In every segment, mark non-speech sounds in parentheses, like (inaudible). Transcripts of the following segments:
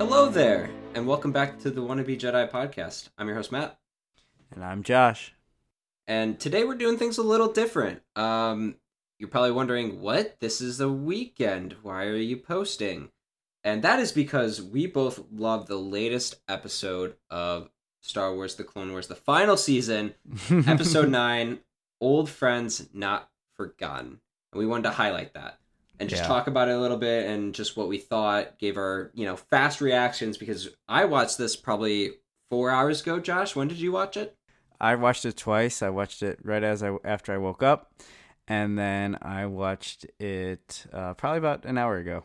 Hello there, and welcome back to the Wannabe Jedi podcast. I'm your host, Matt. And I'm Josh. And today we're doing things a little different. Um, you're probably wondering, what? This is a weekend. Why are you posting? And that is because we both love the latest episode of Star Wars The Clone Wars, the final season, (laughs) episode 9 Old Friends Not Forgotten. And we wanted to highlight that and just Yeah. talk about it a little bit and just what we thought, gave our, you know, fast reactions because I watched this probably four hours ago. Josh, when did you watch it? I watched it twice. I watched it right as I after I woke up, and then I watched it uh, probably about an hour ago.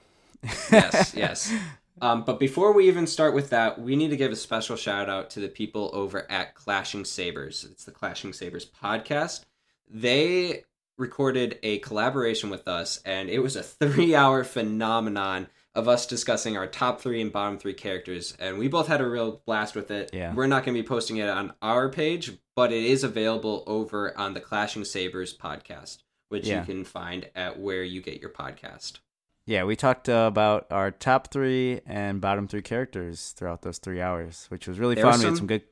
yes, (laughs) yes. Um, but before we even start with that, we need to give a special shout out to the people over at Clashing Sabers. It's the Clashing Sabers podcast. They recorded a collaboration with us, and it was a (laughs) three hour phenomenon of us discussing our top three and bottom three characters. And we both had a real blast with it. Yeah. We're not going to be posting it on our page, but it is available over on the Clashing Sabers podcast, which Yeah. you can find at where you get your podcast. Yeah, we talked uh, about our top three and bottom three characters throughout those three hours, which was really There fun. We had some- some good,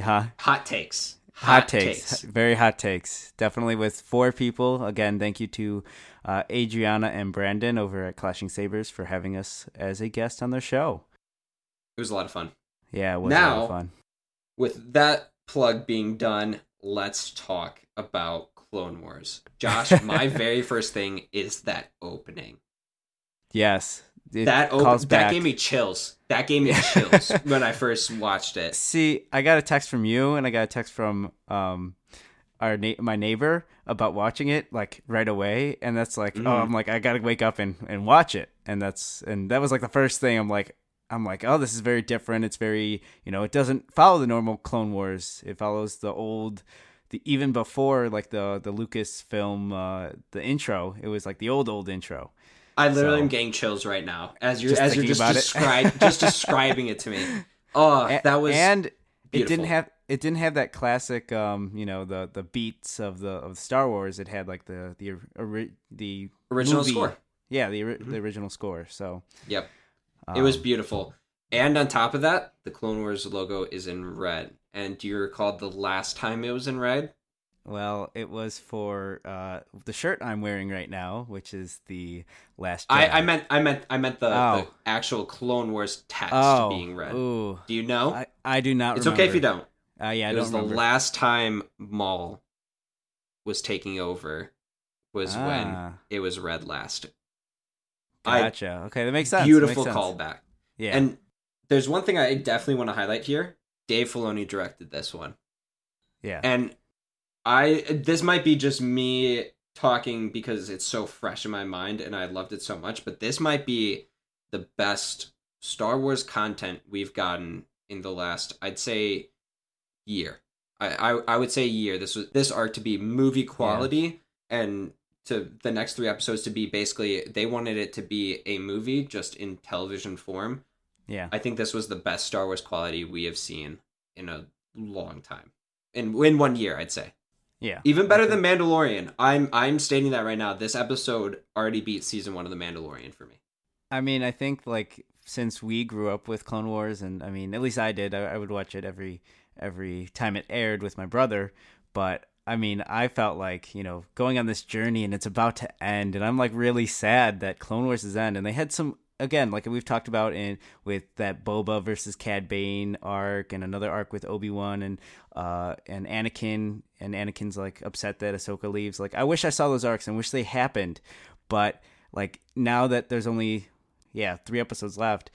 huh? Hot takes. Hot, takes. very hot takes. Definitely with four people. Again, thank you to uh, Adriana and Brandon over at Clashing Sabers for having us as a guest on their show. It was a lot of fun. Yeah, it was a lot Now- of fun. With that plug being done, let's talk about Clone Wars. Josh, my (laughs) very first thing is that opening. Yes, that that gave me chills. That gave me (laughs) chills when I first watched it. See, I got a text from you, and I got a text from um our na- my neighbor about watching it like right away, and that's like, Mm. oh, I'm like, I gotta wake up and and watch it, and that's and that was like the first thing. I'm like, I'm like, oh, this is very different. It's very, you know, it doesn't follow the normal Clone Wars. It follows the old. The, even before like the the Lucasfilm uh the intro it was like the old old intro I literally So- am getting chills right now as you're Just as you're just it. (laughs) just describing it to me. Oh, A- that was and it didn't have it didn't have that classic um you know the the beats of the of Star Wars it had like the the ori- the original movie- score. yeah the Mhm. the original score so Yep. It was um, beautiful. And on top of that, the Clone Wars logo is in red. And do you recall the last time it was in red? Well it was for uh the shirt I'm wearing right now which is the last I. I meant I meant I meant the, the Oh. actual Clone Wars text oh being red. ooh Do you know? I, I do not it's okay if you don't. uh, yeah I it don't was the last time Maul was taking over was when Ah. it was red last. I- gotcha okay that makes sense Beautiful makes sense. callback. yeah And there's one thing I definitely want to highlight here. Dave Filoni directed this one. yeah And I this might be just me talking because it's so fresh in my mind and I loved it so much, but this might be the best Star Wars content we've gotten in the last I'd say year. I I, I would say year. This was this arc to be movie quality and to the next three episodes to be basically they wanted it to be a movie just in television form. yeah I think this was the best Star Wars quality we have seen in a long time. In in one year, I'd say. Yeah Even better than Mandalorian. I'm I'm stating that right now. This episode already beat season one of the Mandalorian for me. I mean, I think like since we grew up with Clone Wars, and I mean, at least I did. I, I would watch it every every time it aired with my brother. But I mean, I felt like you know going on this journey, and it's about to end, and I'm like really sad that Clone Wars is end. And they had some again, like we've talked about in with that Boba versus Cad Bane arc, and another arc with Obi Wan and uh and Anakin, and Anakin's like upset that Ahsoka leaves. Like I wish I saw those arcs and wish they happened, but like now that there's only yeah three episodes left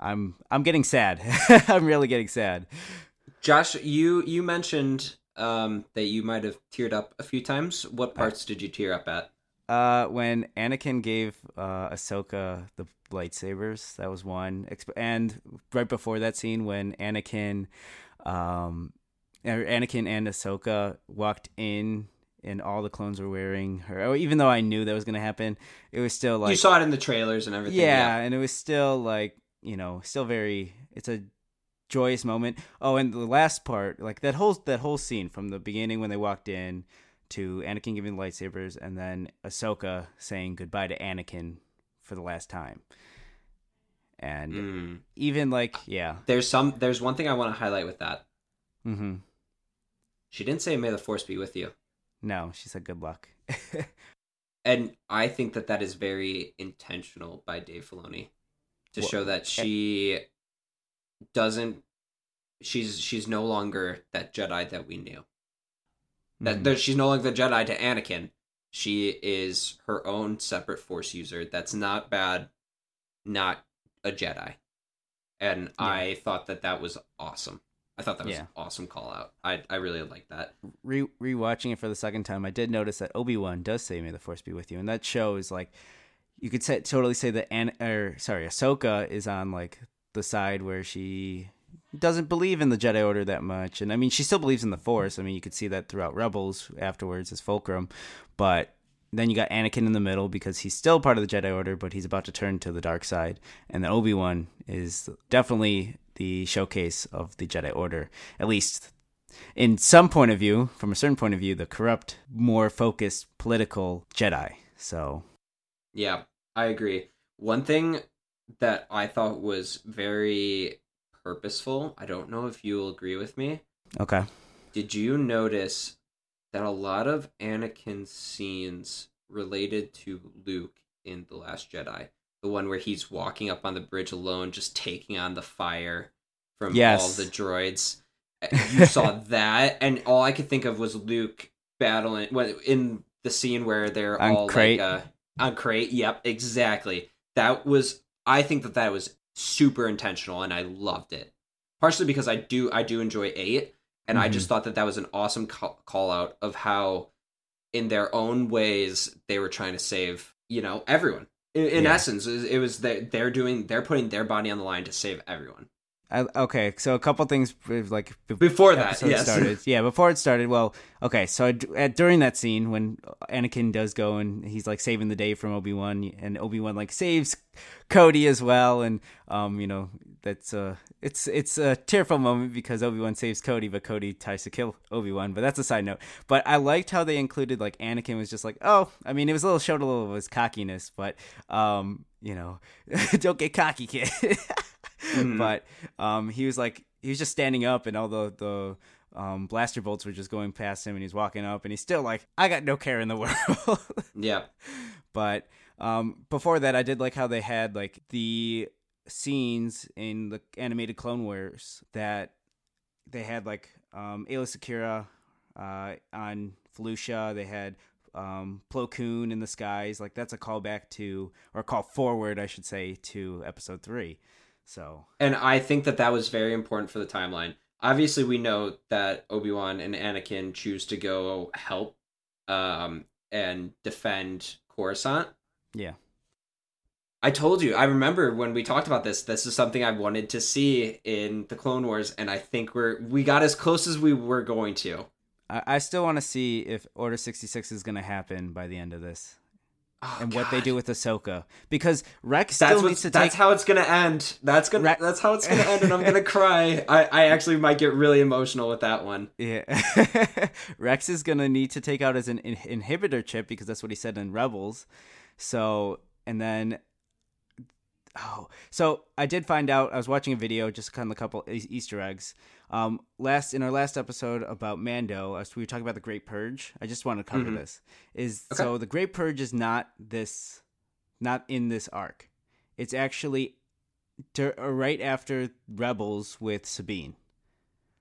i'm i'm getting sad (laughs) i'm really getting sad Josh, you you mentioned um, that you might have teared up a few times. What parts did you tear up at? Uh when anakin gave uh ahsoka the lightsabers that was one and right before that scene when anakin um anakin and ahsoka walked in and all the clones were wearing her oh, even though i knew that was going to happen it was still like you saw it in the trailers and everything. yeah, and it was still like you know still very it's a joyous moment oh and the last part like that whole that whole scene from the beginning when they walked in to Anakin giving the lightsabers and then Ahsoka saying goodbye to Anakin for the last time and Mm. even like yeah, There's some. There's one thing I want to highlight with that. mm-hmm. She didn't say "May the Force be with you," no, she said good luck. (laughs) and I think that that is very intentional by Dave Filoni to Well, show that she doesn't. She's she's no longer that Jedi that we knew. That Mhm. she's no longer the Jedi to Anakin. She is her own separate Force user. That's not bad, not a Jedi. And I thought that that was awesome. I thought that was Yeah. an awesome call out. I I really like that. Re rewatching it for the second time, I did notice that Obi Wan does say "May the Force be with you," and that shows like you could say, totally say that An or sorry, Ahsoka is on like the side where she doesn't believe in the Jedi Order that much, and I mean she still believes in the Force. I mean you could see that throughout Rebels afterwards as Fulcrum, but then you got Anakin in the middle because he's still part of the Jedi Order, but he's about to turn to the dark side, and then Obi Wan is definitely the showcase of the Jedi Order, at least in some point of view, from a certain point of view, the corrupt, more focused political Jedi. So Yeah, I agree. One thing that I thought was very purposeful, I don't know if you'll agree with me. okay, Did you notice that a lot of Anakin's scenes related to Luke in The Last Jedi? The one where he's walking up on the bridge alone, just taking on the fire from Yes. all the droids. You (laughs) saw that, and all I could think of was Luke battling in the scene where they're On all Crait? like uh, on Crait. Yep, exactly. That was. I think that that was super intentional, and I loved it. Partially because I do I do enjoy eight, and I Mhm. just thought that that was an awesome call, call out of how, in their own ways, they were trying to save you know everyone. In, in Yeah. essence, it was- it was that they're doing they're putting their body on the line to save everyone. I, okay. So a couple things uh, like be- Before that, yes. started. (laughs) Yeah, before it started. Well, okay. So I at, during that scene when Anakin does go and he's like saving the day from Obi Wan, and Obi Wan like saves Cody as well, and um, you know that's uh it's it's a tearful moment because Obi Wan saves Cody, but Cody tries to kill Obi Wan. But that's a side note. But I liked how they included like Anakin was just like, oh, I mean, it was a little showed a little of his cockiness, but um, you know, (laughs) don't get cocky, kid. (laughs) Mhm. But um, he was like he was just standing up, and all the the um, blaster bolts were just going past him, and he's walking up, and he's still like, I got no care in the (laughs) world. Yeah, but um, before that, I did like how they had like the scenes in the animated Clone Wars that they had like um, Aayla Secura uh, on Felucia. They had um, Plo Koon in the skies. Like that's a callback to, or call forward, I should say, to Episode Three. So and I think that that was very important for the timeline. Obviously, we know that Obi Wan and Anakin choose to go help um, and defend Coruscant. yeah, I told you. I remember when we talked about this. This is something I wanted to see in the Clone Wars, and I think we're we got as close as we were going to. I, I still want to see if Order sixty six is going to happen by the end of this. Oh, and what they do with Ahsoka, because Rex That's still needs to that's take how it's gonna end. That's gonna Ra- that's how it's gonna end, and I'm gonna (laughs) cry. I I actually might get really emotional with that one. Yeah, (laughs) Rex is gonna need to take out his in- in- inhibitor chip because that's what he said in Rebels. So, and then, oh, so I did find out. I was watching a video, just kind of a couple Easter eggs. Um, last in our last episode about Mando, as we were talking about the Great Purge. I just want to cover Mhm. this. Is Okay. so the Great Purge is not this, not in this arc. It's actually uh, right after Rebels with Sabine.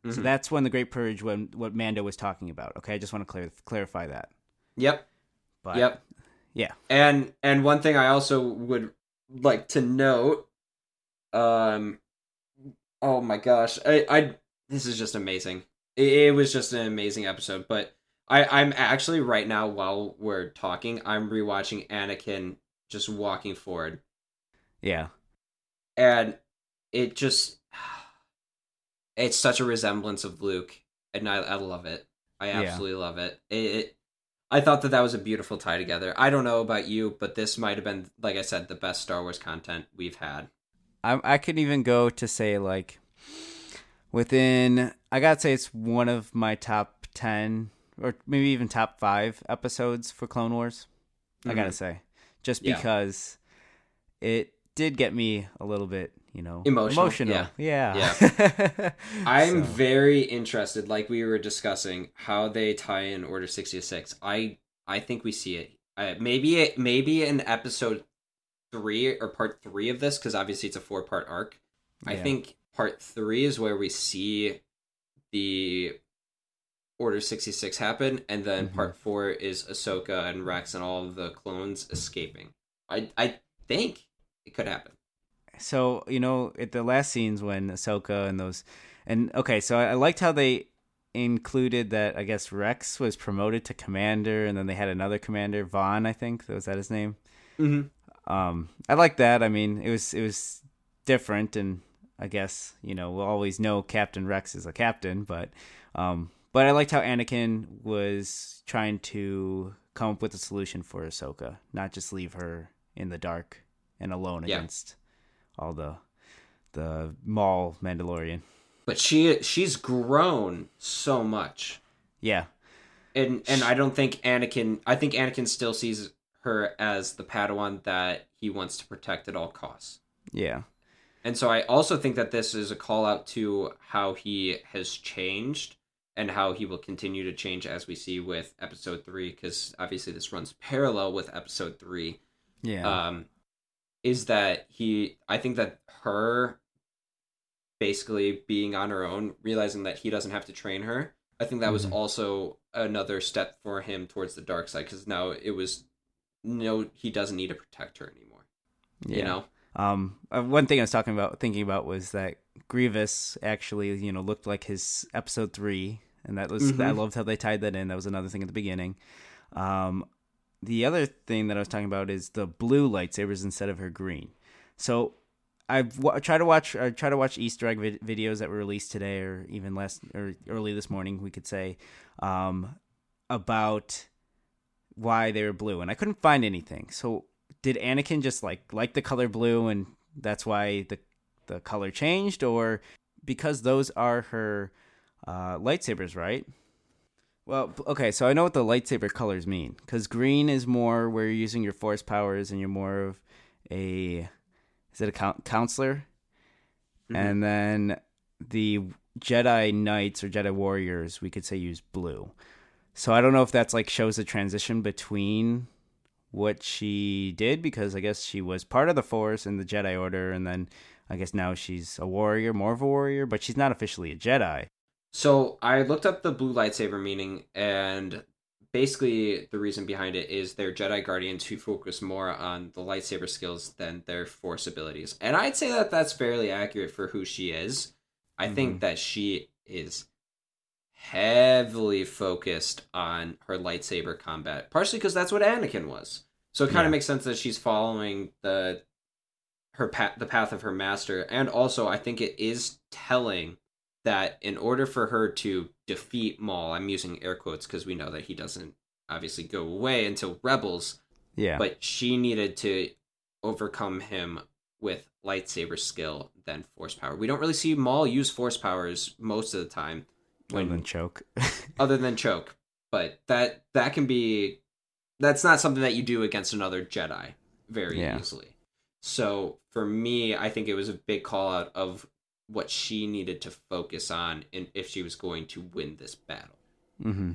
So Mhm. that's when the Great Purge, when what Mando was talking about. Okay, I just want to clar- clarify that. Yep. But Yep. yeah, And and one thing I also would like to note, um, oh my gosh, I I this is just amazing. It, it was just an amazing episode. But I I'm actually right now while we're talking, I'm rewatching Anakin just walking forward, yeah, and it just (sighs) it's such a resemblance of Luke, and I I love it. I Yeah. absolutely love it. It, it. I thought that that was a beautiful tie together. I don't know about you, but this might have been, like I said, the best Star Wars content we've had. I I could even go to say like within I gotta say it's one of my top ten or maybe even top five episodes for Clone Wars. I gotta say, just Yeah. because it did get me a little bit, you know, Emotional, Emotional, yeah. Yeah. (laughs) I'm So- very interested, like we were discussing, how they tie in Order sixty six. I I think we see it. Uh, maybe it maybe in episode three or part three of this, because obviously it's a four part arc. I think part three is where we see the Order sixty six happen, and then Mhm. part four is Ahsoka and Rex and all of the clones escaping. I I think it could happen. so you know at the last scenes when Ahsoka and those and okay, so I, I liked how they included that I guess Rex was promoted to commander and then they had another commander, Vaughn, I think. Was that his name? Mm-hmm. Um I like that. I mean, it was it was different and I guess, you know, we'll always know Captain Rex is a captain, but um but I liked how Anakin was trying to come up with a solution for Ahsoka, not just leave her in the dark and alone Yeah. against all the the Maul Mandalorian. But she she's grown so much. Yeah. and and I don't think Anakin. I think Anakin still sees her as the Padawan that he wants to protect at all costs. Yeah. And so I also think that this is a call out to how he has changed and how he will continue to change as we see with episode three, because obviously this runs parallel with episode three. Yeah. Um, is that he? I think that her basically being on her own, realizing that he doesn't have to train her. I think that was Mhm. also another step for him towards the dark side because now it was no, he doesn't need to protect her anymore. yeah. You know, Um, uh, one thing I was talking about, thinking about, was that Grievous actually, you know, looked like his episode three, and that was I Mhm. loved how they tied that in. That was another thing at the beginning. Um, the other thing that I was talking about is the blue lightsabers instead of her green. So I've w- tried to watch, I try to watch Easter egg vid- videos that were released today, or even last or early this morning, we could say, um, about why they were blue, and I couldn't find anything. So did Anakin just like like the color blue and that's why the the color changed or because those are her uh, lightsabers, right? Well, okay, so I know what the lightsaber colors mean cuz green is more where you're using your force powers and you're more of a is it a coun- counselor? Mhm. And then the Jedi Knights or Jedi Warriors, we could say use blue. So I don't know if that's like shows a transition between what she did because I guess she was part of the Force in the Jedi Order, and then I guess now she's a warrior, more of a warrior, but she's not officially a Jedi. So I looked up the blue lightsaber meaning, and basically the reason behind it is they're Jedi Guardians who focus more on the lightsaber skills than their Force abilities, and I'd say that that's fairly accurate for who she is. I Mhm. think that she is heavily focused on her lightsaber combat, partially because that's what Anakin was. So it kind Yeah. of makes sense that she's following the her path, the path of her master, and also I think it is telling that in order for her to defeat Maul, I'm using air quotes because we know that he doesn't obviously go away until Rebels, Yeah. but she needed to overcome him with lightsaber skill than force power. We don't really see Maul use force powers most of the time, Other than choke. (laughs) other than choke, but that that can be that's not something that you do against another Jedi very Yeah. easily. So for me, I think it was a big call out of what she needed to focus on in, if she was going to win this battle. hmm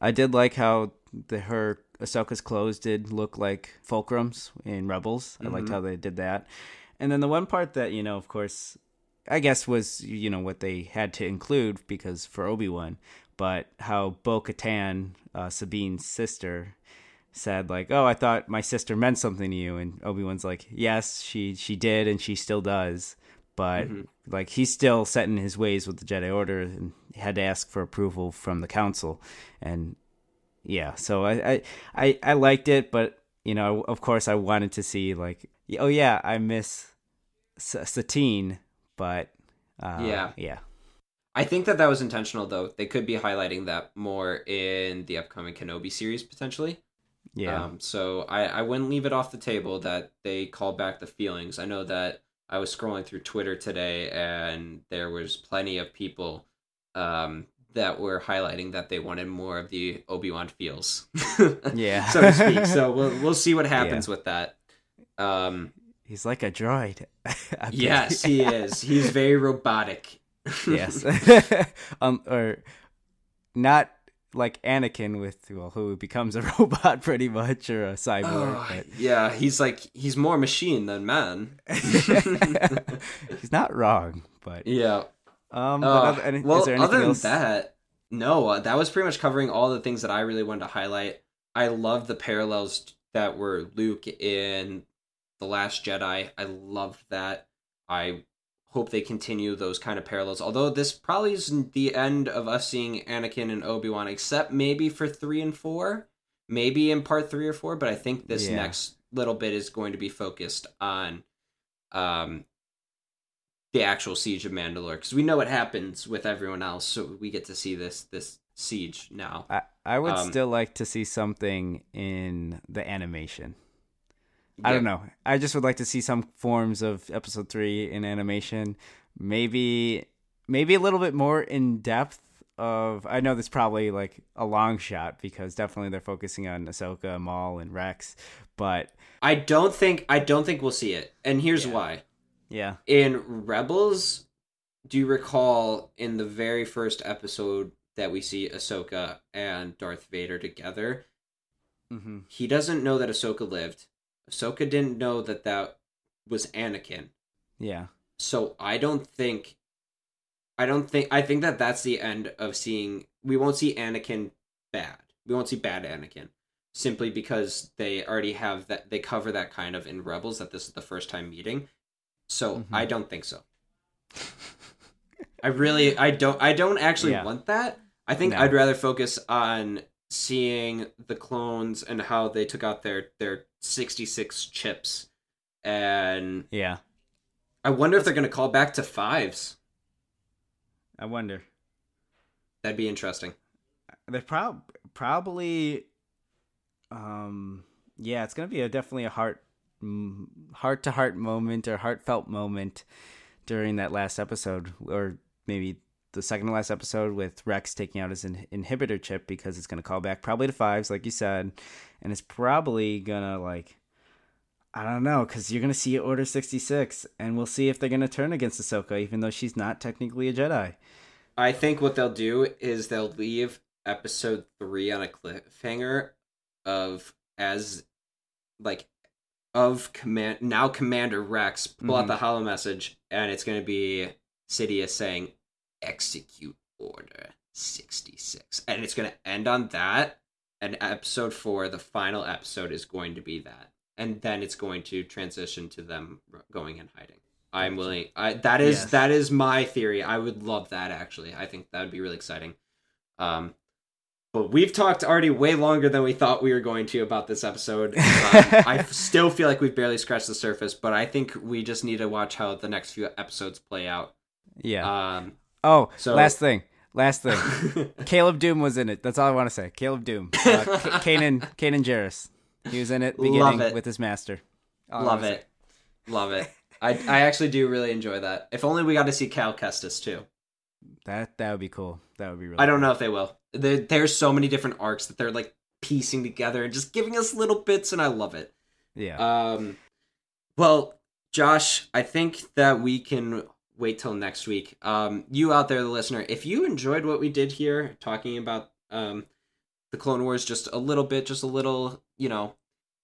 I did like how the her Ahsoka's clothes did look like fulcrums in Rebels. I liked Mhm. how they did that. And then the one part that, you know, of course, I guess was, you know, what they had to include because for Obi-Wan, but how Bo-Katan, uh, Sabine's sister, said like, "Oh, I thought my sister meant something to you." And Obi-Wan's like, "Yes, she she did and she still does." But Mhm. like he's still set in his ways with the Jedi Order and had to ask for approval from the council. And yeah, so I I I, I liked it, but you know, of course I wanted to see like, oh yeah, I miss S- Satine, but uh, Yeah. yeah, I think that that was intentional, though. They could be highlighting that more in the upcoming Kenobi series potentially. yeah, Um, so I, I wouldn't leave it off the table that they call back the feelings. I know that I was scrolling through Twitter today and there was plenty of people um, that were highlighting that they wanted more of the Obi Wan feels, (laughs) yeah, so to speak. (laughs) So we'll we'll see what happens with that. Um, he's like a droid. (laughs) yes, he is. He's very robotic. yes, (laughs) (laughs) um, or not like Anakin with well, who becomes a robot pretty much or a cyborg. Oh, but yeah, he's like he's more machine than man. he's not wrong, but Yeah. um, but Uh, other, any, well, is there anything other than else? that, no, uh, that was pretty much covering all the things that I really wanted to highlight. I love the parallels that were Luke in The Last Jedi. I loved that. I hope they continue those kind of parallels. Although this probably is the end of us seeing Anakin and Obi Wan, except maybe for three and four, maybe in part three or four. But I think this Yeah. next little bit is going to be focused on um the actual siege of Mandalore because we know what happens with everyone else, so we get to see this this siege now. I, I would Um, still like to see something in the animation. I don't know. I just would like to see some forms of episode three in animation. Maybe, maybe a little bit more in depth. Of I know this probably like a long shot because definitely they're focusing on Ahsoka, Maul, and Rex. But I don't think I don't think we'll see it, and here's Yeah. why. yeah, In Rebels, do you recall in the very first episode that we see Ahsoka and Darth Vader together? hmm He doesn't know that Ahsoka lived. Ahsoka didn't know that that was Anakin. yeah, So I don't think I don't think I think that that's the end of seeing we won't see Anakin bad. We won't see bad Anakin simply because they already have that they cover that kind of in Rebels that this is the first time meeting. So Mhm. I don't think so. I really I don't I don't actually Yeah. want that. I think No. I'd rather focus on seeing the clones and how they took out their their 66 chips and yeah. I wonder if they're going to call back to fives. I wonder. That'd be interesting. They're prob probably, um, yeah, it's gonna be a definitely a heart, heart to heart moment or heartfelt moment during that last episode, or maybe the second to last episode with Rex taking out his in- inhibitor chip because it's gonna call back probably to fives, like you said, and it's probably gonna like. I don't know, because you're gonna see Order sixty six, and we'll see if they're gonna turn against Ahsoka, even though she's not technically a Jedi. I think what they'll do is they'll leave episode three on a cliffhanger of as like of command now Commander Rex pull out Mhm. the hollow message and it's going to be Sidious saying execute order 66 and it's going to end on that and episode 4 the final episode is going to be that and then it's going to transition to them going and hiding i'm willing I, that is Yes. that is my theory i would love that actually i think that would be really exciting um but we've talked already way longer than we thought we were going to about this episode. (laughs) Um, I still feel like we've barely scratched the surface, but I think we just need to watch how the next few episodes play out. Yeah. Um, Oh, So- last thing. Last thing. (laughs) Caleb Dume was in it. That's all I want to say. Caleb Dume. Uh, K- Kanan Kanan Jarrus. He was in it beginning Love it. with his master. All Love it. Love it. I, I actually do really enjoy that. If only we got to see Cal Kestis too. That that would be cool. That would be really. I don't cool. know if they will. There, there's so many different arcs that they're like piecing together and just giving us little bits, and I love it. Yeah. Um, well, Josh, I think that we can wait till next week. Um, you out there, the listener, if you enjoyed what we did here, talking about um the Clone Wars, just a little bit, just a little, you know,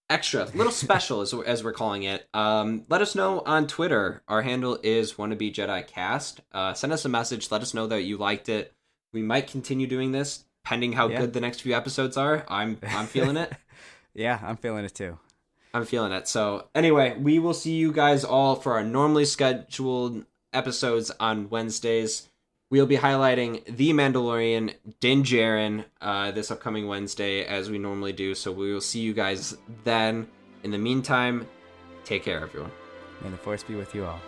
extra, little (laughs) special, as as we're calling it. Um, let us know on Twitter. Our handle is wannabe Jedi Cast. Uh, send us a message. Let us know that you liked it. We might continue doing this, pending how Yeah. good the next few episodes are. I'm I'm feeling it. (laughs) yeah, I'm feeling it too. I'm feeling it. So, anyway, we will see you guys all for our normally scheduled episodes on Wednesdays. We'll be highlighting The Mandalorian, Din Djarin, uh, this upcoming Wednesday, as we normally do. So, we will see you guys then. In the meantime, take care, everyone. May the force be with you all.